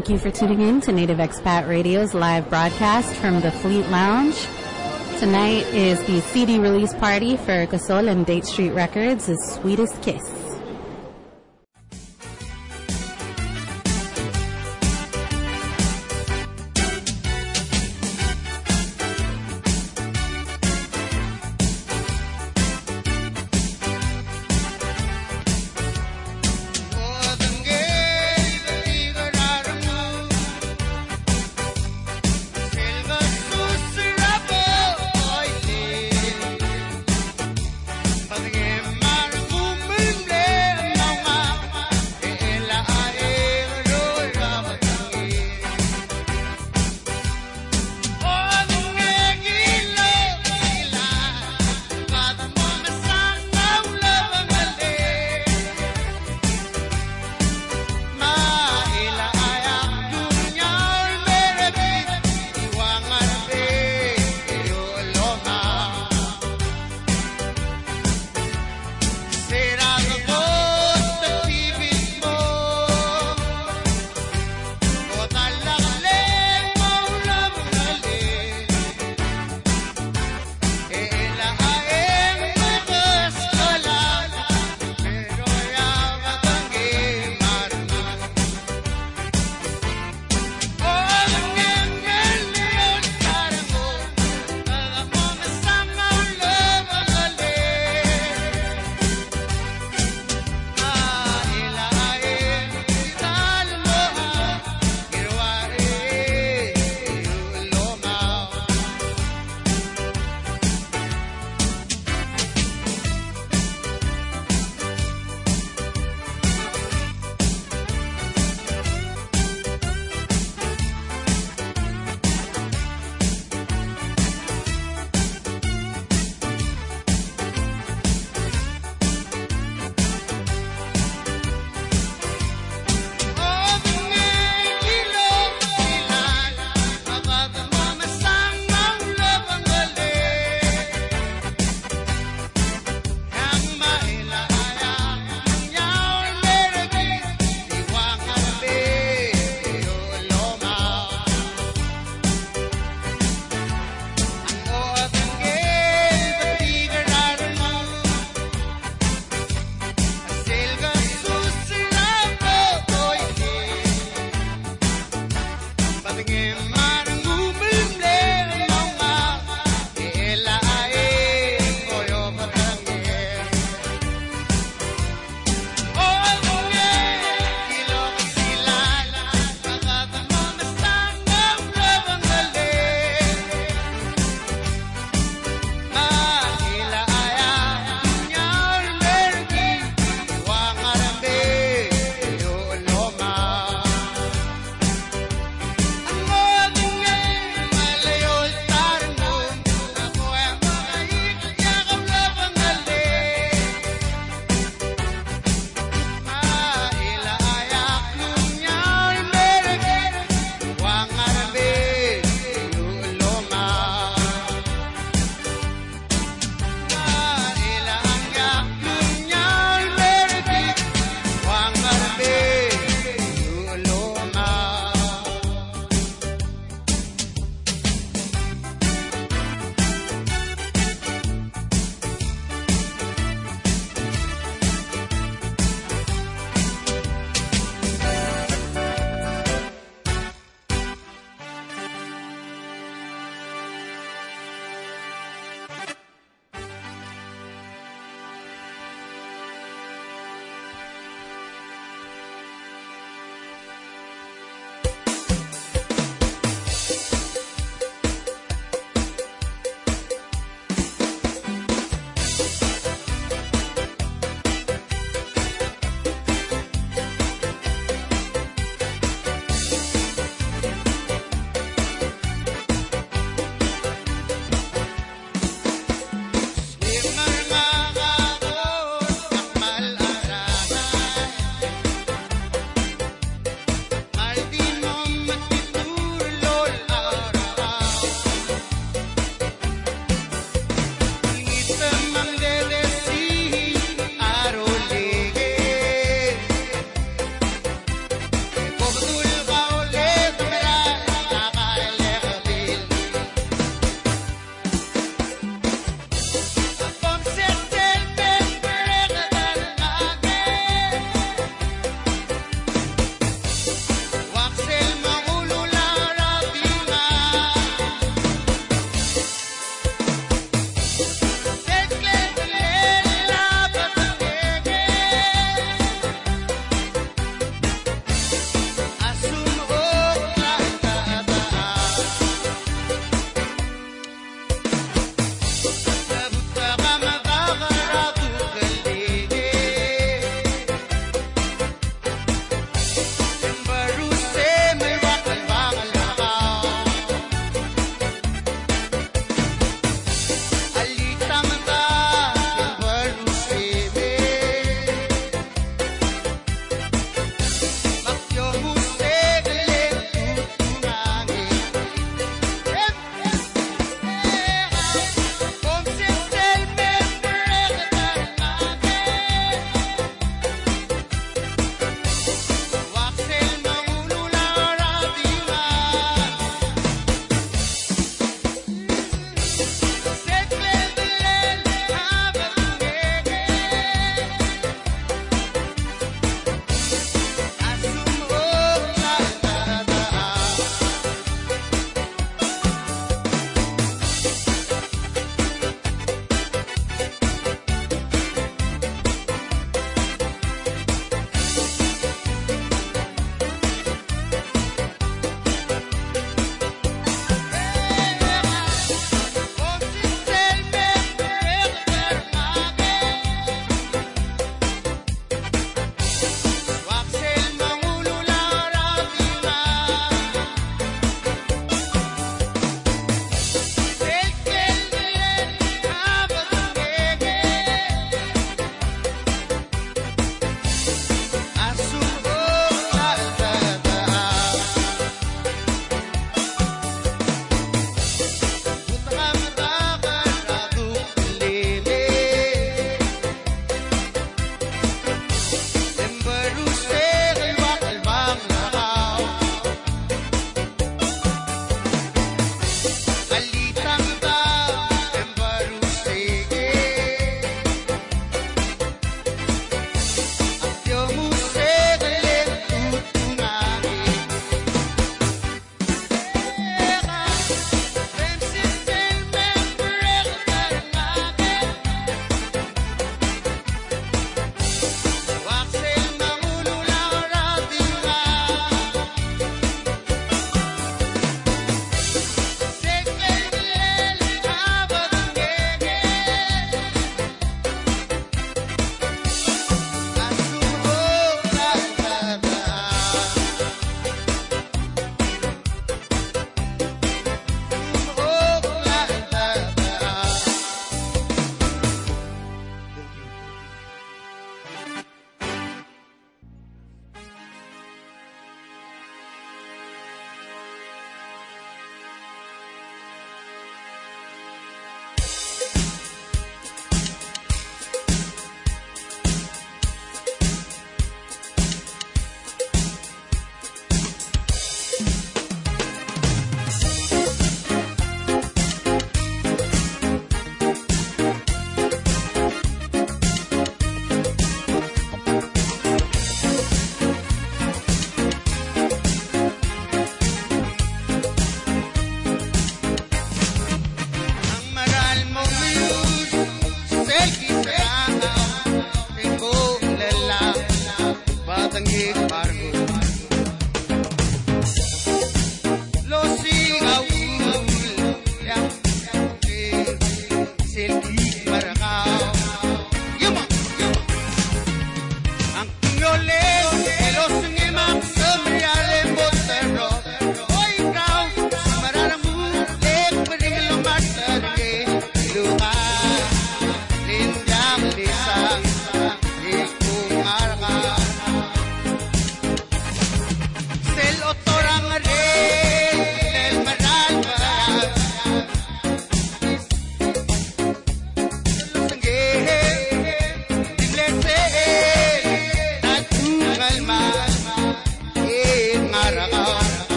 Thank you for tuning in to Native Expat Radio's live broadcast from the Fleet Lounge. Tonight is the CD release party for Gasol and Date Street Records' Sweetest Kiss.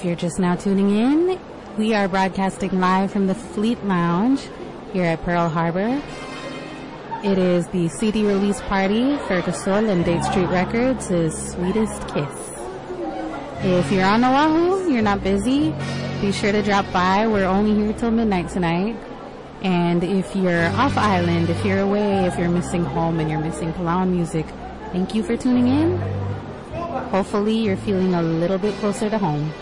If you're just now tuning in, we are broadcasting live from the Fleet Lounge here at Pearl Harbor. It is the CD release party for Gasol and Date Street Records' Sweetest Kiss. If you're on Oahu, you're not busy, be sure to drop by. We're only here till midnight tonight. And if you're off island, if you're away, if you're missing home and you're missing Palau music, thank you for tuning in. Hopefully you're feeling a little bit closer to home.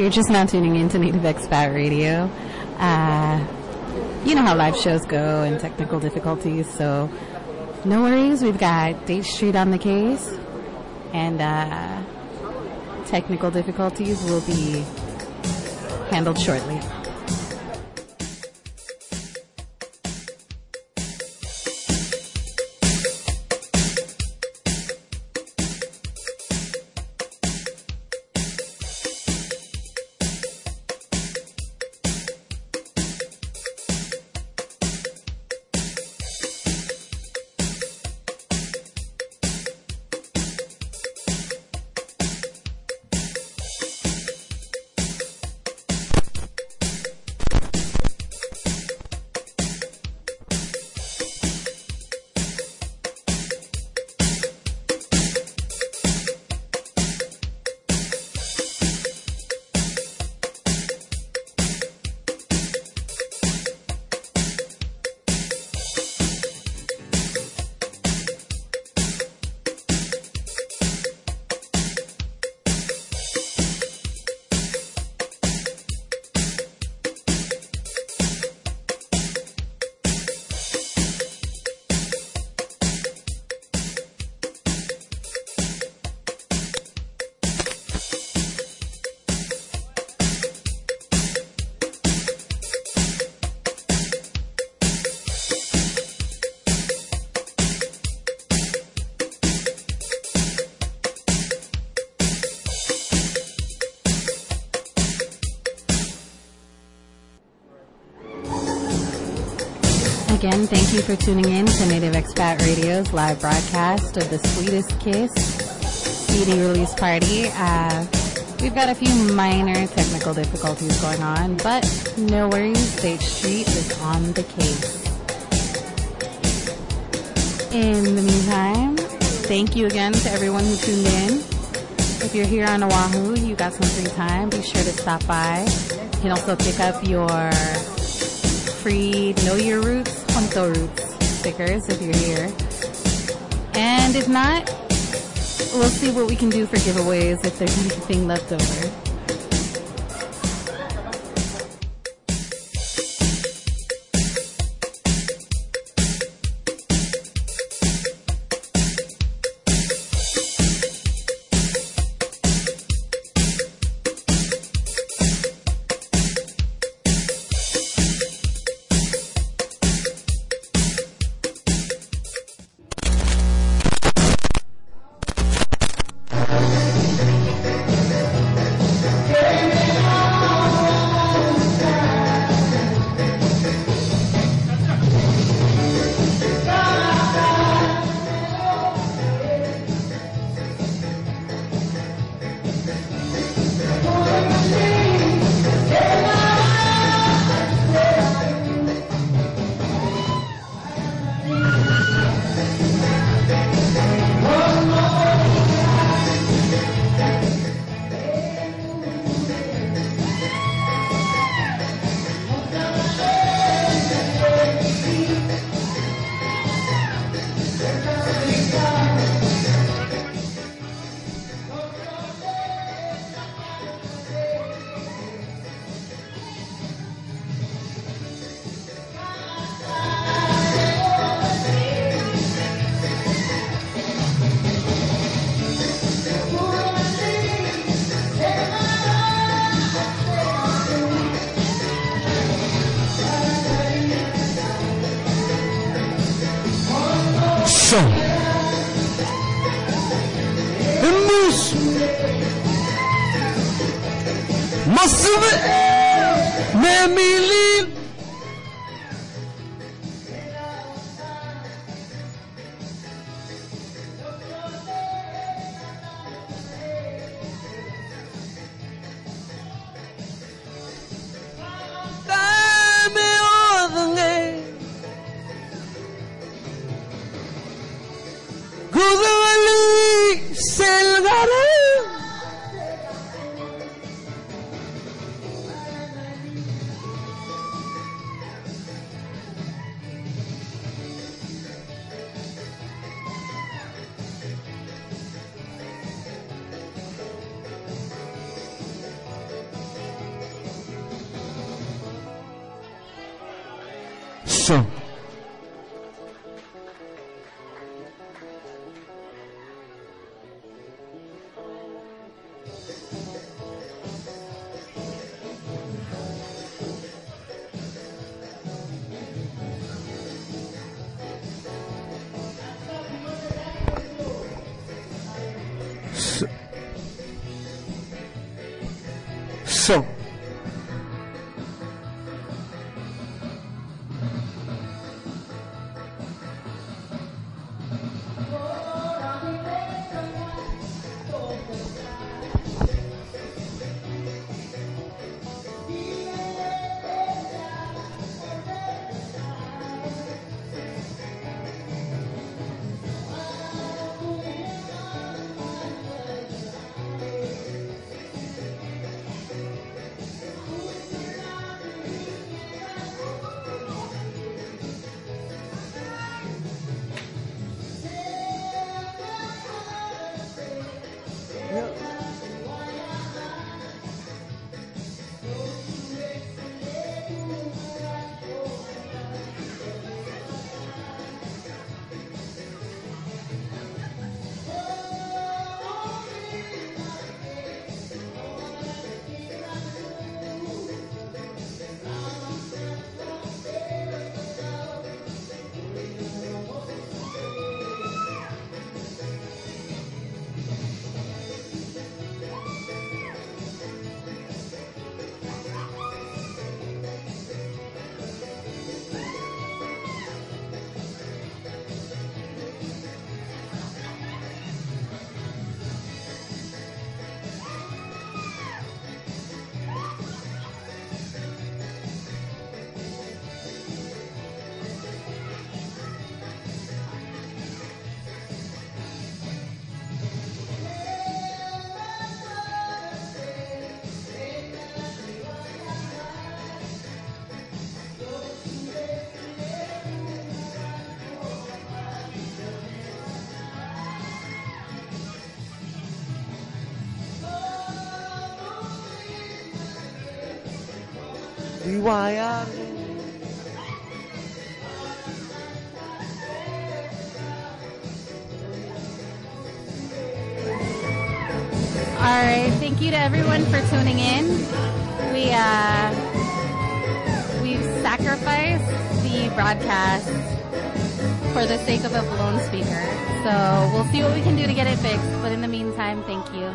You're just now tuning in to Native Expat Radio, uh, you know how live shows go and technical difficulties, so no worries. We've got State Street on the case, and uh, technical difficulties will be handled shortly. Again, thank you for tuning in to Native Expat Radio's live broadcast of the Sweetest Kiss CD release party. Uh, we've got a few minor technical difficulties going on, but no worries, State Street is on the case. In the meantime, thank you again to everyone who tuned in. If you're here on Oahu, you got some free time, be sure to stop by. You can also pick up your free Know Your Roots Honto Roots stickers if you're here. And if not, we'll see what we can do for giveaways if there's anything left over. So. All right, thank you to everyone for tuning in. We uh, we've sacrificed the broadcast for the sake of a blown speaker. So we'll see what we can do to get it fixed. But in the meantime, thank you.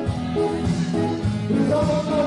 This song